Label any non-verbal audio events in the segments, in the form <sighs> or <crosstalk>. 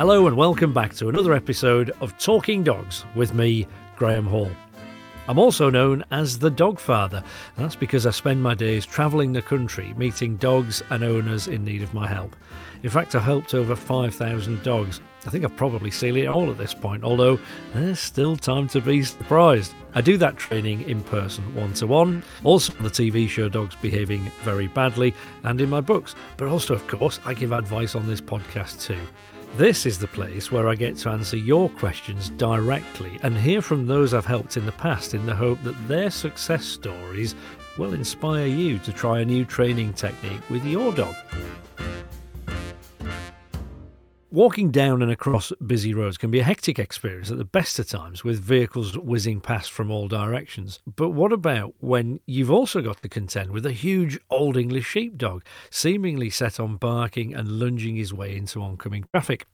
Hello, and welcome back to another episode of Talking Dogs with me, Graeme Hall. I'm also known as the Dog Father, and that's because I spend my days travelling the country meeting dogs and owners in need of my help. In fact, I've helped over 5,000 dogs. I think I've probably seen it all at this point, although there's still time to be surprised. I do that training in person, one to one, also on the TV show Dogs Behaving Very Badly, and in my books. But also, of course, I give advice on this podcast too. This is the place where I get to answer your questions directly and hear from those I've helped in the past in the hope that their success stories will inspire you to try a new training technique with your dog. Walking down and across busy roads can be a hectic experience at the best of times with vehicles whizzing past from all directions. But what about when you've also got to contend with a huge Old English sheepdog, seemingly set on barking and lunging his way into oncoming traffic?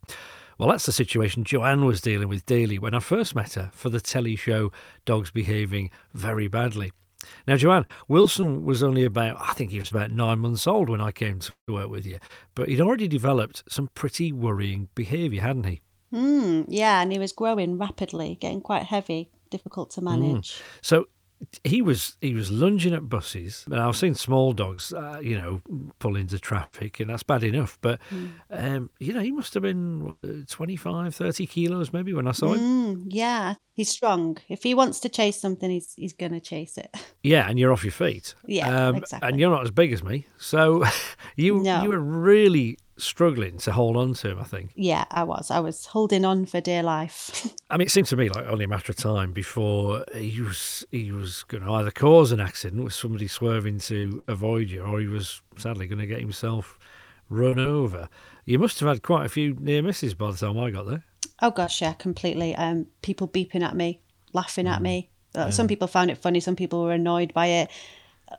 Well, that's the situation Joanne was dealing with daily when I first met her for the telly show Dogs Behaving Very Badly. Now, Joanne, Wilson was only about, I think he was about nine months old when I came to work with you, but he'd already developed some pretty worrying behaviour, hadn't he? Mm, yeah, and he was growing rapidly, getting quite heavy, difficult to manage. Mm. So he was he was lunging at buses and i've seen small dogs uh, you know pull into traffic and that's bad enough but mm. um, you know he must have been 25 30 kilos maybe when i saw him mm, yeah he's strong if he wants to chase something he's he's gonna chase it <laughs> yeah and you're off your feet yeah um, exactly. and you're not as big as me so <laughs> you no. you were really struggling to hold on to him, I think. Yeah, I was. I was holding on for dear life. <laughs> I mean, it seemed to me like only a matter of time before he was he was going to either cause an accident with somebody swerving to avoid you, or he was sadly going to get himself run over. You must have had quite a few near misses by the time I got there. Oh gosh, yeah, completely. Um, people beeping at me, laughing mm. at me. Uh, yeah. Some people found it funny. Some people were annoyed by it.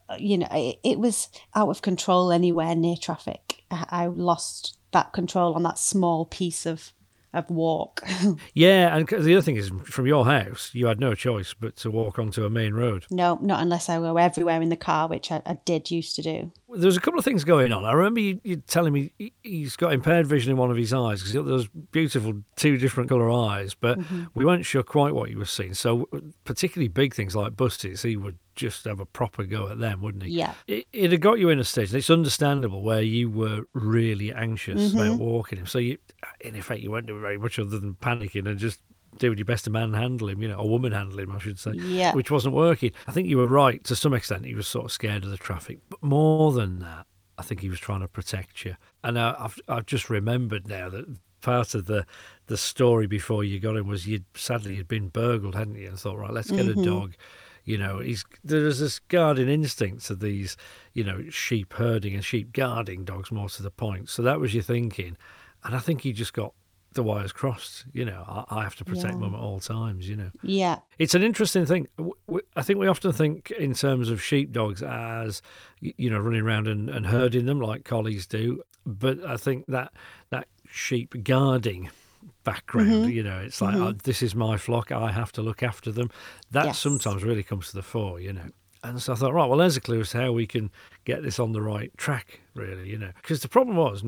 Uh, you know, it, it was out of control anywhere near traffic I lost that control on that small piece of of walk. <laughs> yeah, and the other thing is, from your house, you had no choice but to walk onto a main road. No, not unless I go everywhere in the car, which I, I did used to do. There was a couple of things going on. I remember you, you telling me he's got impaired vision in one of his eyes because he's got those beautiful two different colour eyes, but mm-hmm. we weren't sure quite what he was seeing. So, particularly big things like buses, he would just have a proper go at them, wouldn't he? Yeah. It, it had got you in a stage, and it's understandable where you were really anxious mm-hmm. about walking him. So, you, in effect, you weren't doing very much other than panicking and just doing your best to manhandle him, you know, or woman handle him, I should say, yeah. which wasn't working. I think you were right to some extent. He was sort of scared of the traffic, but more than that, I think he was trying to protect you. And I, I've I've just remembered now that part of the the story before you got him was you'd sadly you'd been burgled, hadn't you? And thought, right, let's get mm-hmm. a dog you know, he's there's this guarding instinct to these, you know, sheep herding and sheep guarding dogs more to the point. So that was your thinking, and I think he just got the wires crossed. You know, I, I have to protect yeah. mum at all times. You know, yeah, it's an interesting thing. I think we often think in terms of sheepdogs as you know running around and, and herding them like collies do, but I think that that sheep guarding background. Mm-hmm. You know, it's like mm-hmm. oh, this is my flock. I have to look after them. That yes. sometimes really comes to the fore. You know. And so I thought, right, well, there's a clue as to how we can get this on the right track, really, you know. Because the problem was,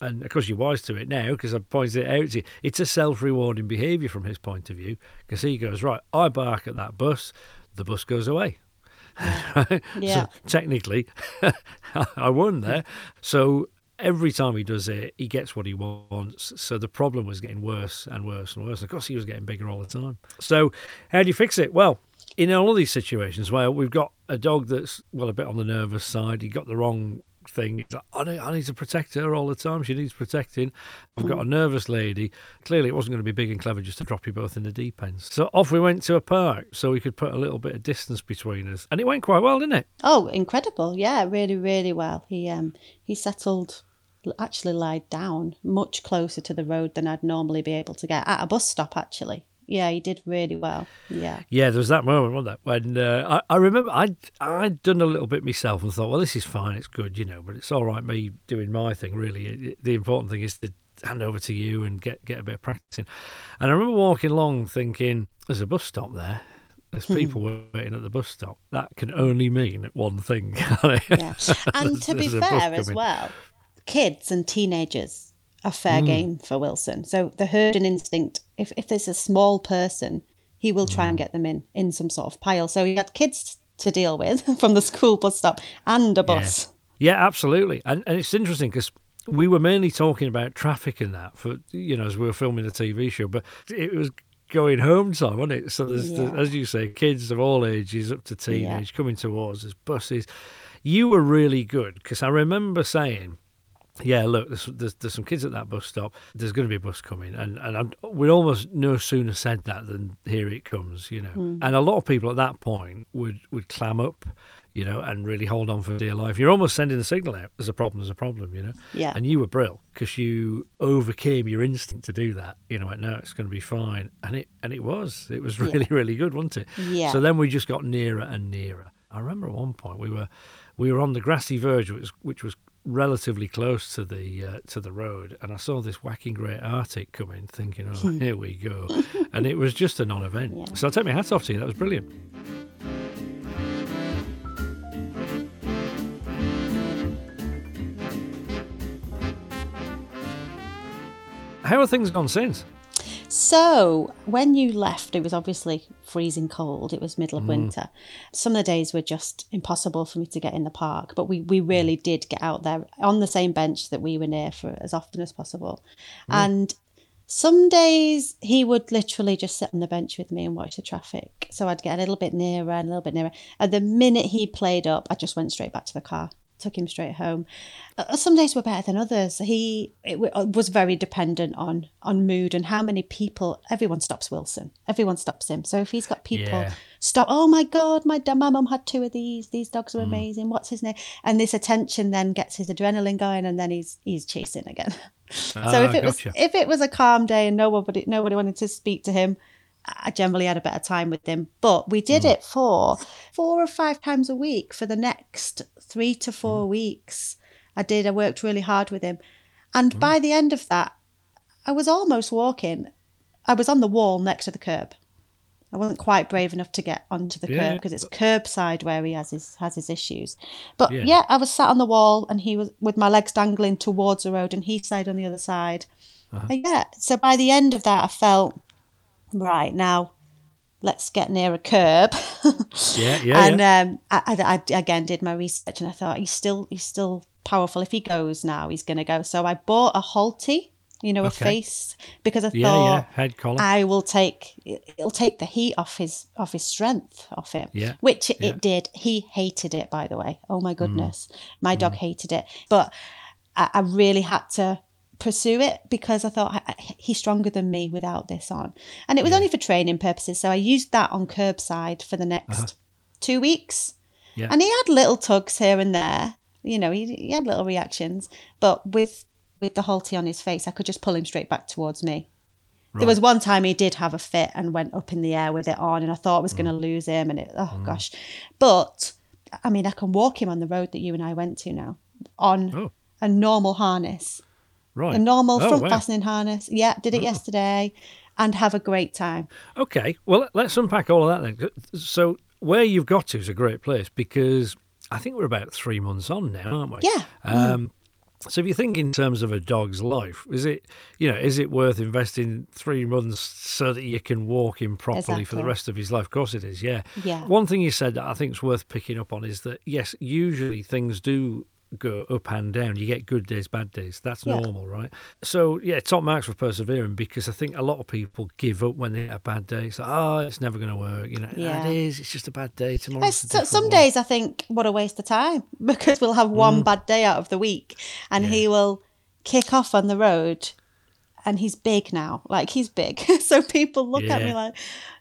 and of course you're wise to it now because I pointed it out to you, it's a self rewarding behaviour from his point of view because he goes, right, I bark at that bus, the bus goes away. <laughs> yeah. So technically, <laughs> I won there. So every time he does it, he gets what he wants. So the problem was getting worse and worse and worse. Of course, he was getting bigger all the time. So how do you fix it? Well, in all of these situations where we've got a dog that's well a bit on the nervous side, he got the wrong thing. Like, I, need, I need to protect her all the time. She needs protecting. I've got a nervous lady. Clearly, it wasn't going to be big and clever just to drop you both in the deep end. So off we went to a park so we could put a little bit of distance between us, and it went quite well, didn't it? Oh, incredible! Yeah, really, really well. He um he settled actually lied down much closer to the road than I'd normally be able to get at a bus stop actually yeah, he did really well. Yeah. Yeah, there was that moment, wasn't there? When uh, I, I remember I'd, I'd done a little bit myself and thought, well, this is fine, it's good, you know, but it's all right me doing my thing, really. the important thing is to hand over to you and get, get a bit of practicing. And I remember walking along thinking, there's a bus stop there. There's hmm. people waiting at the bus stop. That can only mean one thing. <laughs> yeah. <laughs> And to be fair as well, kids and teenagers a fair Mm. game for Wilson. So the herding instinct, if, if there's a small person, he will try Mm. and get them in in some sort of pile. So he had kids to deal with <laughs> from the school bus stop and a bus. Yeah, absolutely. And, and it's interesting because we were mainly talking about traffic and that for, you know, as we were filming the TV show, but it was going home time, wasn't it? So there's, the, Yeah. as you say, kids of all ages up to teenage coming towards us, buses. You were really good because I remember saying, yeah, look, there's, there's, there's some kids at that bus stop. There's going to be a bus coming. And, and I'm, we'd almost no sooner said that than here it comes, you know. Hmm. And a lot of people at that point would, would clam up, you know, and really hold on for dear life. You're almost sending the signal out there's a problem, there's a problem, you know. Yeah. And you were brilliant because you overcame your instinct to do that. You know, like, no, it's going to be fine. And it and it was. It was really, really good, wasn't it? Yeah. So then we just got nearer and nearer. I remember at one point we were we were on the grassy verge, which which was relatively close to the uh, to the road, and I saw this whacking great artic coming, thinking, "Oh, <laughs> here we go," and it was just a non-event. Yeah. So I take my hat off to you. That was brilliant. How have things gone since? So when you left, it was obviously freezing cold. It was middle of mm. winter. Some of the days were just impossible for me to get in the park, but we, we really did get out there on the same bench that we were near for as often as possible. And some days he would literally just sit on the bench with me and watch the traffic. So I'd get a little bit nearer and a little bit nearer. And the minute he played up, I just went straight back to the car. Took him straight home. Uh, Some days were better than others. He it w- uh, was very dependent on on mood and how many people. Everyone stops Wilson. Everyone stops him. So if he's got people Yeah. stop, oh my god, my my mum had two of these. These dogs are amazing. What's his name? And this attention then gets his adrenaline going, and then he's he's chasing again. <laughs> so Ah, if it gotcha. was if it was a calm day and nobody nobody wanted to speak to him, I generally had a better time with him. But we did mm. it for four or five times a week for the next three to four mm. weeks. I did. I worked really hard with him, and mm. by the end of that, I was almost walking. I was on the wall next to the curb. I wasn't quite brave enough to get onto the Yeah, curb because it's curbside where he has his has his issues. But Yeah. yeah. I was sat on the wall and he was with my legs dangling towards the road and he stayed on the other side. Uh-huh. And yeah, so by the end of that, I felt right now. Let's get near a curb. <laughs> Yeah, yeah, and yeah. um, I, I, I again did my research and I thought he's still he's still powerful. If he goes now, he's going to go. So I bought a Halti, you know, a face because I yeah, thought yeah. Head collar. I will take it'll take the heat off his off his strength off him. Yeah, Which. Mm. it did. He hated it, by the way. Oh my goodness. My dog hated it. But I, I really had to pursue it because I thought I, he's stronger than me without this on. And it was only for training purposes. So I used that on curbside for the next two weeks. Uh-huh. Yeah. And he had little tugs here and there. You know, he, he had little reactions. But with with the Halti on his face, I could just pull him straight back towards me. There was one time he did have a fit and went up in the air with it on, and I thought I was Mm. going to lose him. And it, oh gosh, but I mean, I can walk him on the road that you and I went to now on Oh. a normal harness, right. a normal Oh, front wow. Oh. fastening harness. Yeah, did it yesterday, and have a great time. Okay, well, let's unpack all of that then. So, where you've got to is a great place because I think we're about three months on now, aren't we? Yeah. Um, so, if you think in terms of a dog's life, is it you know is it worth investing three months so that you can walk him properly for the rest of his life? Of course, it is. Yeah. Yeah. One thing you said that I think is worth picking up on is that yes, usually things do go up and down. You get good days, bad days. That's Yeah. normal, right? So yeah, top marks for persevering because I think a lot of people give up when they have a bad day. So oh, it's never going to work. You know, Yeah. it is. It's just a bad day. Tomorrow. So, some days I think what a waste of time <laughs> because we'll have one mm. bad day out of the week, and he will kick off on the road, and he's big now, like he's big. <laughs> so people look at me like,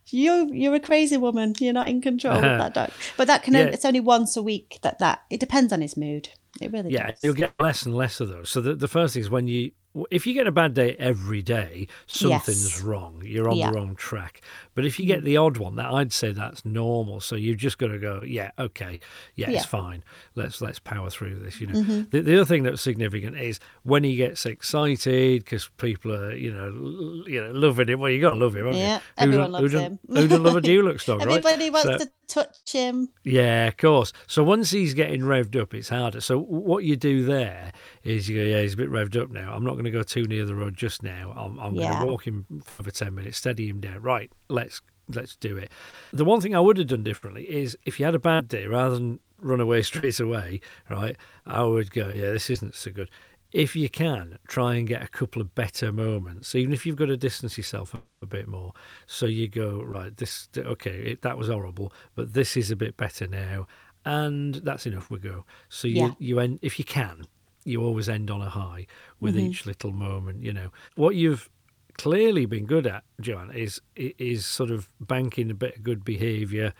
"You, you're a crazy woman. You're not in control of <laughs> that dog." But that can Yeah. it's only once a week that that it depends on his mood. It really Yeah, does. you'll get less and less of those. So the, the first thing is when you, if you get a bad day every day, something's Yes. wrong. You're on Yeah. the wrong track. But if you get mm. the odd one, that I'd say that's normal. So you've just got to go, yeah, okay, yeah, Yeah. it's fine. Let's let's power through this. You know, mm-hmm. the, the other thing that's significant is when he gets excited because people are, you know, l- you know, loving him. Well, you got to love him, haven't Yeah, you? everyone who, loves who him. Who doesn't love a <laughs> Dulux dog, right? Everybody wants So- to touch him. yeah, of course. So once he's getting revved up, it's harder. So what you do there is you go, yeah, he's a bit revved up now. I'm not going to go too near the road just now. I'm, I'm going to walk him for ten minutes, steady him down. Right, let's let's do it. The one thing I would have done differently is if you had a bad day, rather than run away <laughs> straight away, right, I would go, yeah, this isn't so good. If you can, try and get a couple of better moments, So even if you've got to distance yourself a, a bit more. So you go, right, this, okay, it, that was horrible, but this is a bit better now. And that's enough, we go. So you, Yeah. you end, if you can, you always end on a high with Mm-hmm. each little moment, you know. What you've clearly been good at, Joanne, is is sort of banking a bit of good behaviour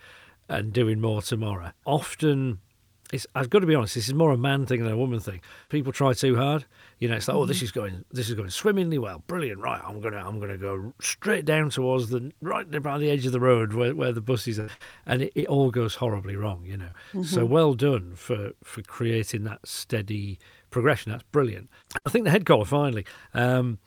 and doing more tomorrow. Often, it's I've got to be honest. This is more a man thing than a woman thing. People try too hard. You know, it's like, oh, this is going, this is going swimmingly well, brilliant. Right, I'm gonna, I'm gonna go straight down towards the right by the edge of the road where, where the buses are, and it, it all goes horribly wrong. You know, so well done for for creating that steady progression. That's brilliant. I think the head collar finally. Um,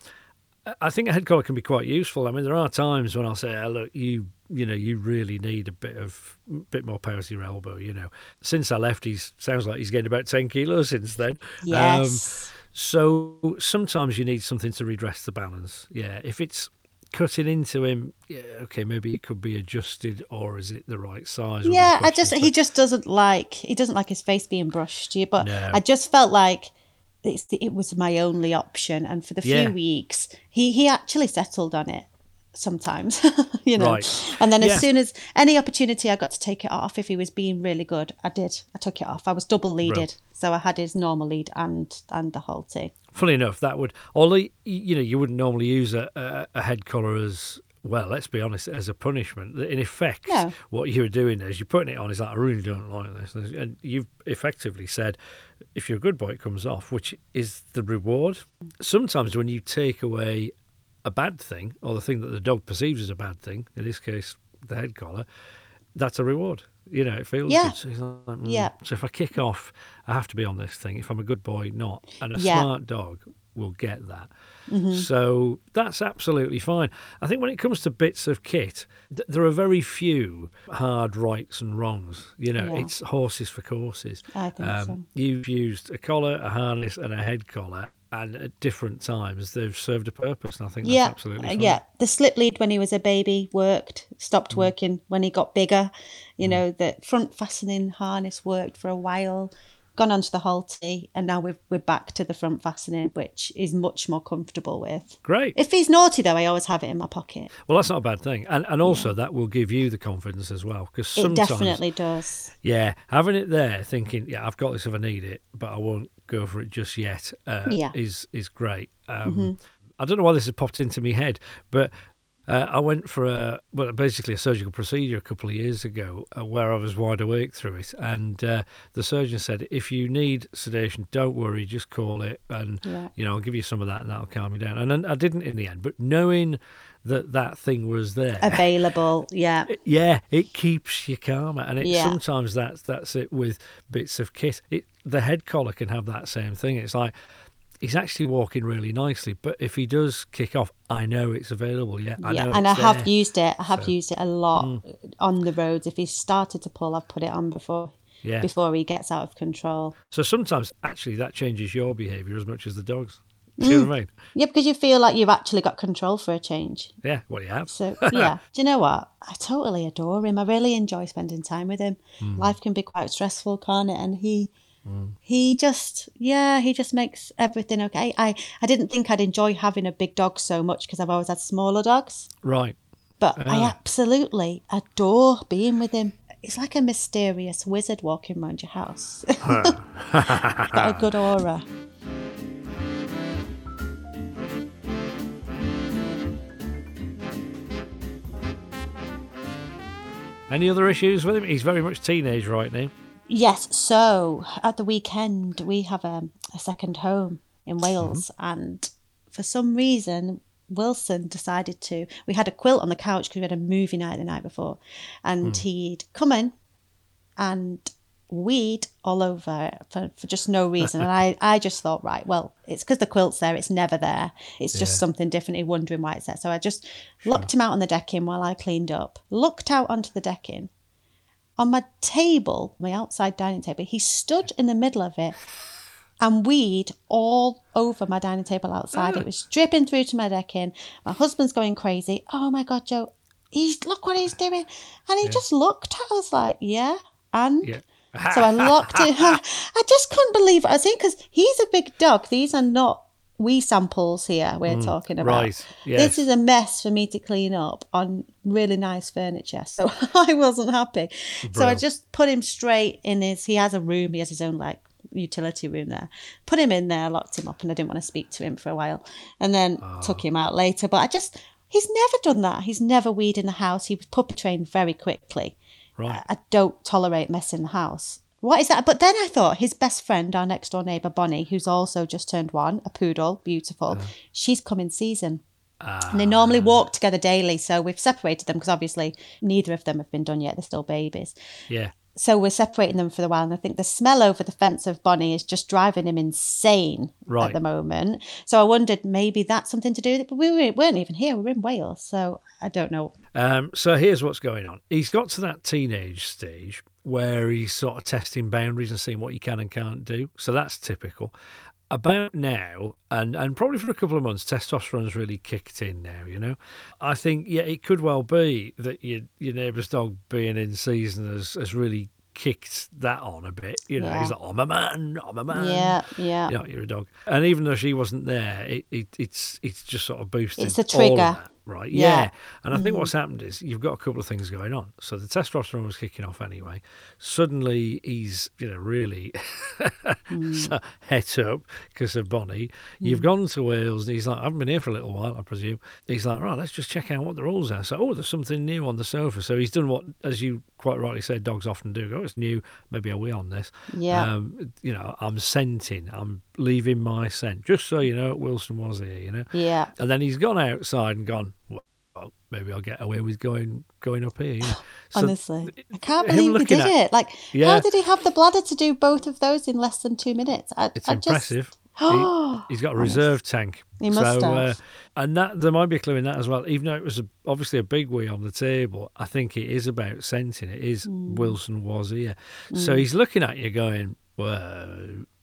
I think a head collar can be quite useful. I mean, there are times when I'll say, oh, "Look, you, you know, you really need a bit of, bit more power to your elbow." You know, since I left, he's sounds like he's gained about ten kilos since then. <laughs> Um, Yes. so sometimes you need something to redress the balance. Yeah, if it's cutting into him, yeah, okay, maybe it could be adjusted, or is it the right size? yeah, I just he just doesn't like he doesn't like his face being brushed. Yeah, but No. I just felt like the, it was my only option, and for the few Yeah. weeks he he actually settled on it. Sometimes, <laughs> you know, Right. and then Yeah. as soon as any opportunity I got to take it off, if he was being really good, I did. I took it off. I was double leaded, so I had his normal lead and and the Halti. Funny enough, that would, although you know, you wouldn't normally use a, a, a head collar as well. Let's be honest, as a punishment. In effect, No. what you're doing is you're putting it on. Is like I really don't like this, and you've effectively said, if you're a good boy, it comes off, which is the reward. Sometimes when you take away a bad thing or the thing that the dog perceives as a bad thing, in this case, the head collar, that's a reward. You know, it feels Yeah. good. So, like, mm. Yeah. so if I kick off, I have to be on this thing. If I'm a good boy, not. And a Yeah. smart dog will get that. Mm-hmm. So that's absolutely fine. I think when it comes to bits of kit, th- there are very few hard rights and wrongs. You know, Yeah. it's horses for courses. I think so. You've used a collar, a harness, and a head collar, and at different times they've served a purpose. And I think that's yeah, absolutely uh, fine. yeah. The slip lead when he was a baby worked. Stopped Mm. working when he got bigger. You know, the front fastening harness worked for a while. Gone onto the Halti, and now we're we're back to the front fastening, which is much more comfortable with. Great. If he's naughty though, I always have it in my pocket. Well, that's not a bad thing, and and also that will give you the confidence as well, because It definitely does. yeah, having it there, thinking, yeah, I've got this if I need it, but I won't go for it just yet, uh, Yeah. is is great. Um, I don't know why this has popped into my head, but. Uh, I went for a well, basically a surgical procedure a couple of years ago, uh, where I was wide awake through it, and uh, the surgeon said, "If you need sedation, don't worry, just call it, and Yeah. you know I'll give you some of that, and that'll calm you down." And then I didn't in the end, but knowing that that thing was there, Available, yeah. yeah, it keeps you calmer, and it Yeah. sometimes that's that's it with bits of kit. It, the head collar can have that same thing. It's like he's actually walking really nicely, but if he does kick off, I know it's available. Yeah, I yeah, know and I have there. used it. I have So- mm. used it a lot on the roads. If he's started to pull, I've put it on before Yeah. before he gets out of control. So sometimes actually that changes your behaviour as much as the dogs. Do you know what I mean? Yeah, because you feel like you've actually got control for a change. Yeah, well you have. So <laughs> yeah, do you know what? I totally adore him. I really enjoy spending time with him. Hmm. Life can be quite stressful, can't it? And he, he just, yeah, he just makes everything okay. I, I didn't think I'd enjoy having a big dog so much because I've always had smaller dogs, Right. but I Ah. absolutely adore being with him. It's like a mysterious wizard walking around your house. <laughs> got a good aura. Any other issues with him? He's very much teenage right now. Yes. So at the weekend, we have a, a second home in Wales, and for some reason, Wilson decided to. We had a quilt on the couch because we had a movie night the night before, and hmm. he'd come in and weed all over for, for just no reason. and <laughs> I, I just thought, right, well, it's because the quilt's there. It's never there. It's just something different. He's wondering why it's there. So I just locked him out on the decking while I cleaned up, looked out onto the decking. On my table, my outside dining table, he stood in the middle of it and weed all over my dining table outside. It was dripping through to my decking. My husband's going crazy. Oh my God, Joe, he's look what he's doing. And he just looked at us like, yeah. And Yeah. so I locked it. <laughs> I just couldn't believe it. I think because he's a big dog. These are not wee samples here we're talking about. Mm, right, yes. This is a mess for me to clean up on really nice furniture. So <laughs> I wasn't happy. So I just put him straight in his. He has a room. He has his own like utility room there. Put him in there, locked him up, and I didn't want to speak to him for a while, and then Ah. took him out later. But I just. He's never done that. He's never weed in the house. He was puppy trained very quickly. Right. I don't tolerate mess in the house. What is that? But then I thought his best friend, our next door neighbour Bonnie, who's also just turned one, a poodle, beautiful, she's come in season. And they ah. normally walk together daily. So we've separated them because obviously neither of them have been done yet. They're still babies. Yeah. So we're separating them for a while. And I think the smell over the fence of Bonnie is just driving him insane Right. at the moment. So I wondered maybe that's something to do with it. But we weren't- even here. We were in Wales. So I don't know. Um, so here's what's going on. He's got to that teenage stage where he's sort of testing boundaries and seeing what he can and can't do. So that's typical. About now, and, and probably for a couple of months, testosterone's really kicked in now, you know. I think, yeah, it could well be that your, your neighbour's dog being in season has, has really kicked that on a bit. You know, he's Yeah. like, I'm a man, I'm a man. Yeah, yeah. You know, you're a dog. And even though she wasn't there, it, it, it's it's just sort of boosted It's of trigger. Right? Yeah. Mm-hmm. Yeah. And I think what's happened is you've got a couple of things going on. So the testosterone was kicking off anyway. Suddenly he's, you know, really <laughs> Mm. so het up because of Bonnie. You've gone to Wales and he's like, I haven't been here for a little while, I presume. He's like, right, let's just check out what the rules are. So, oh, there's something new on the sofa. So he's done what, as you quite rightly said, dogs often do. Go, oh, it's new. Maybe I'll wee on this. Yeah. Um, you know, I'm scenting. I'm leaving my scent. Just so you know, Wilson was here, you know. Yeah. And then he's gone outside and gone, well, maybe I'll get away with going going up here. You know? <sighs> So Honestly, I can't believe he did at- it. Like, Yeah. how did he have the bladder to do both of those in less than two minutes? I, It's I just- impressive. <gasps> He, he's got a reserve tank. He must so, have. Uh, and that there might be a clue in that as well. Even though it was a, obviously a big wee on the table, I think it is about scenting. It is Mm. Wilson was here. So he's looking at you going, well,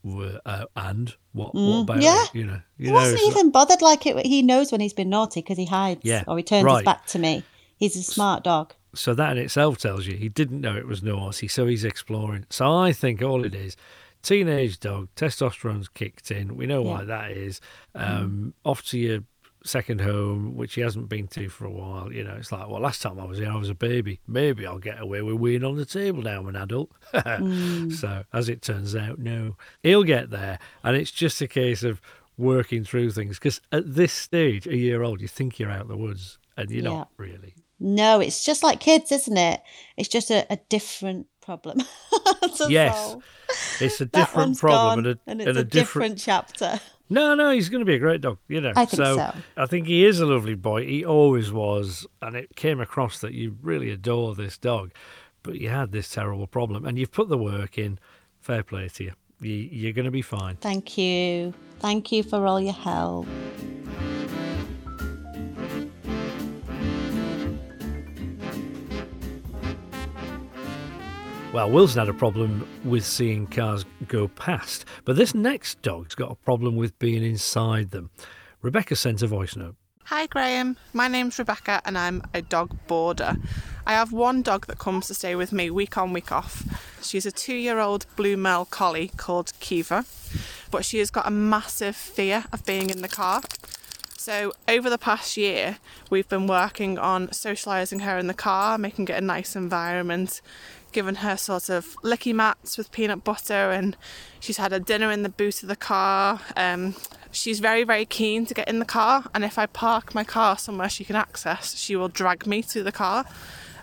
uh, and what, what about Mm. Yeah. it? You know, you He know, wasn't it's like- even bothered. Like it, he knows when he's been naughty because he hides Yeah, or he turns right. his back to me. He's a smart dog. So that in itself tells you he didn't know it was naughty, so he's exploring. So I think all it is, teenage dog, testosterone's kicked in. We know why that is. Um, Off to your second home, which he hasn't been to for a while. You know, it's like, well, last time I was here, I was a baby. Maybe I'll get away with weeing on the table now I'm an adult. <laughs> Hmm. So as it turns out, no, he'll get there, and it's just a case of working through things. Because at this stage, a year old, you think you're out of the woods, and you're Yeah. not really. No, it's just like kids, isn't it? It's just a, a different problem. <laughs> Yes. solve. It's a different problem and a, and it's and a, a different. different chapter. No, no, he's going to be a great dog. You know, I think so. I think he is a lovely boy. He always was, and it came across that you really adore this dog, but you had this terrible problem, and you've put the work in. Fair play to you. you you're going to be fine. Thank you. Thank you for all your help. Well, Wilson had a problem with seeing cars go past, but this next dog's got a problem with being inside them. Rebecca sent a voice note. Hi Graeme, my name's Rebecca and I'm a dog boarder. I have one dog that comes to stay with me week on, week off. She's a two year old blue Merle collie called Kiva, but she has got a massive fear of being in the car. So, over the past year, we've been working on socialising her in the car, making it a nice environment, giving her sort of licky mats with peanut butter, and she's had a dinner in the boot of the car. Um, she's very, very keen to get in the car, and if I park my car somewhere she can access, she will drag me to the car.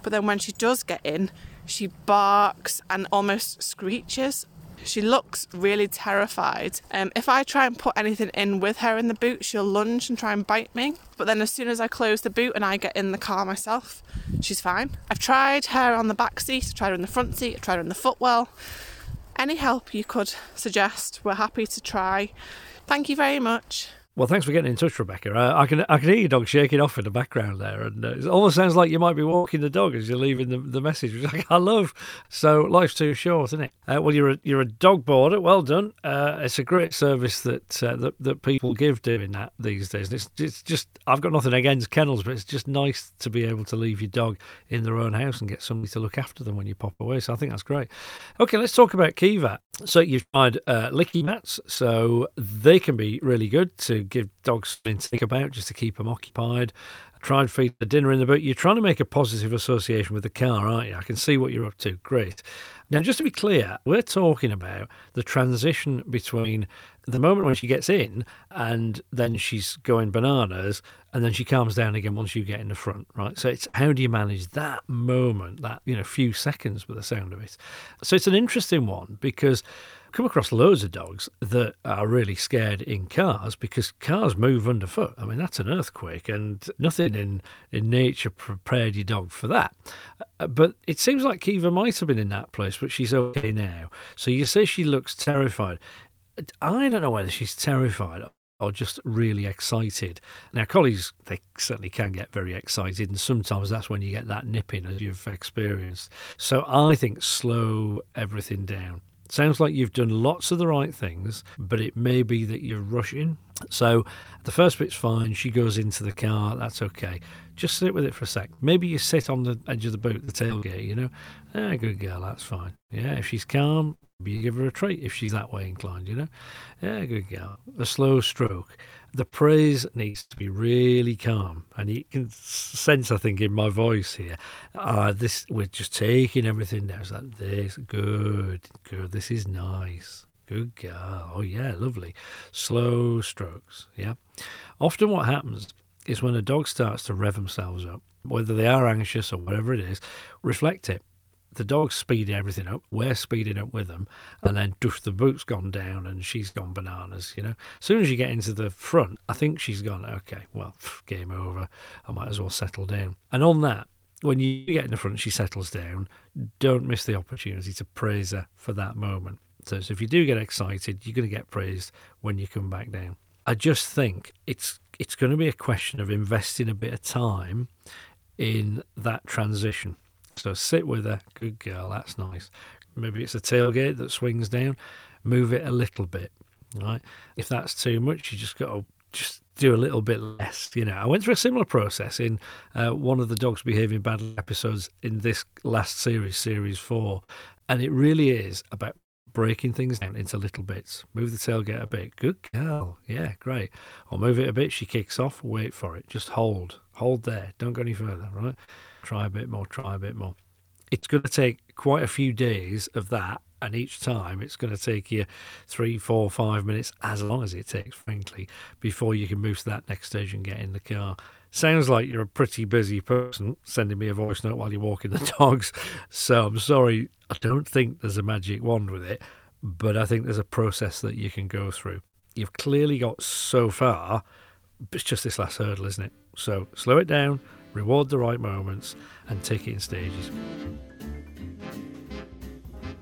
But then when she does get in, she barks and almost screeches. She looks really terrified. Um, if I try and put anything in with her in the boot, she'll lunge and try and bite me. But then as soon as I close the boot and I get in the car myself, she's fine. I've tried her on the back seat, I've tried her in the front seat, I've tried her in the footwell. Any help you could suggest, we're happy to try. Thank you very much. Well, thanks for getting in touch, Rebecca. Uh, I can I can hear your dog shaking off in the background there, and uh, it almost sounds like you might be walking the dog as you're leaving the, the message, which <laughs> I love. So life's too short, isn't it? Uh, well, you're a, you're a dog boarder. Well done. Uh, it's a great service that, uh, that that people give doing that these days. it's it's just I've got nothing against kennels, but it's just nice to be able to leave your dog in their own house and get somebody to look after them when you pop away. So I think that's great. Okay, let's talk about Kiva. So you've tried uh, licky mats, so they can be really good to give dogs something to think about just to keep them occupied. Try and feed the dinner in the boot. You're trying to make a positive association with the car, aren't you? I can see what you're up to. Great. Now, just to be clear, we're talking about the transition between the moment when she gets in and then she's going bananas and then she calms down again once you get in the front, right? So it's how do you manage that moment, that, you know, few seconds with the sound of it? So it's an interesting one because come across loads of dogs that are really scared in cars because cars move underfoot. I mean, that's an earthquake, and nothing in, in nature prepared your dog for that. Uh, but it seems like Kiva might have been in that place, but she's okay now. So you say she looks terrified. I don't know whether she's terrified or just really excited. Now, collies, they certainly can get very excited, and sometimes that's when you get that nipping as you've experienced. So I think slow everything down. Sounds like you've done lots of the right things, but it may be that you're rushing. So the first bit's fine. She goes into the car. That's okay. Just sit with it for a sec. Maybe you sit on the edge of the boot, the tailgate, you know. Ah, good girl. That's fine. Yeah, if she's calm, you give her a treat if she's that way inclined, you know. Yeah, good girl. A slow stroke the praise needs to be really calm, and you can sense, I think, in my voice here, uh, this we're just taking everything down. It's like this, good, good. This is nice, good girl. Oh yeah, lovely. Slow strokes. Yeah. Often, what happens is when a dog starts to rev themselves up, whether they are anxious or whatever it is, reflect it the dog's speeding everything up. We're speeding up with them, and then doof, the boot's gone down and she's gone bananas. You know, as soon as you get into the front, I think she's gone. Okay, well, game over. I might as well settle down. And on that, when you get in the front, she settles down. Don't miss the opportunity to praise her for that moment. So, so if you do get excited, you're going to get praised when you come back down. I just think it's it's going to be a question of investing a bit of time in that transition so sit with her. Good girl. That's nice. Maybe it's a tailgate that swings down. Move it a little bit. Right. If that's too much, you just got to just do a little bit less. You know, I went through a similar process in uh, one of the dogs behaving badly episodes in this last series, series four, and it really is about breaking things down into little bits. Move the tailgate a bit. Good girl. Yeah, great. Or move it a bit. She kicks off. Wait for it. Just hold. Hold there. Don't go any further. Right try a bit more, try a bit more. It's going to take quite a few days of that, and each time it's going to take you three, four, five minutes, as long as it takes, frankly, before you can move to that next stage and get in the car. Sounds like you're a pretty busy person sending me a voice note while you're walking the <laughs> dogs. So I'm sorry, I don't think there's a magic wand with it, but I think there's a process that you can go through. You've clearly got so far, it's just this last hurdle, isn't it? So slow it down, reward the right moments, and take it in stages.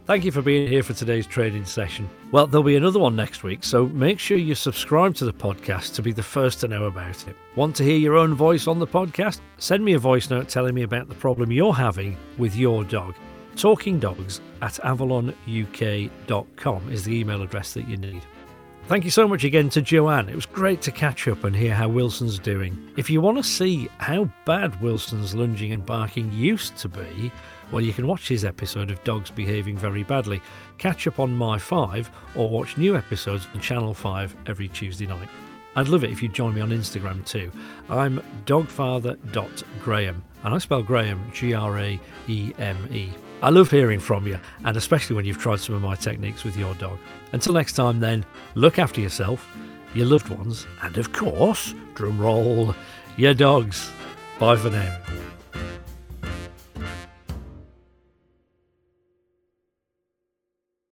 Thank you for being here for today's training session. Well, there'll be another one next week, so make sure you subscribe to the podcast to be the first to know about it. Want to hear your own voice on the podcast? Send me a voice note telling me about the problem you're having with your dog. Talking dogs at avalonuk.com is the email address that you need. Thank you so much again to Joanne. It was great to catch up and hear how Wilson's doing. If you want to see how bad Wilson's lunging and barking used to be, well, you can watch his episode of Dogs Behaving Very Badly, catch up on My 5, or watch new episodes on Channel 5 every Tuesday night. I'd love it if you'd join me on Instagram too. I'm dogfather.graeme, and I spell Graeme G R A E M E. I love hearing from you, and especially when you've tried some of my techniques with your dog. Until next time, then, look after yourself, your loved ones, and of course, drum roll, your dogs. Bye for now.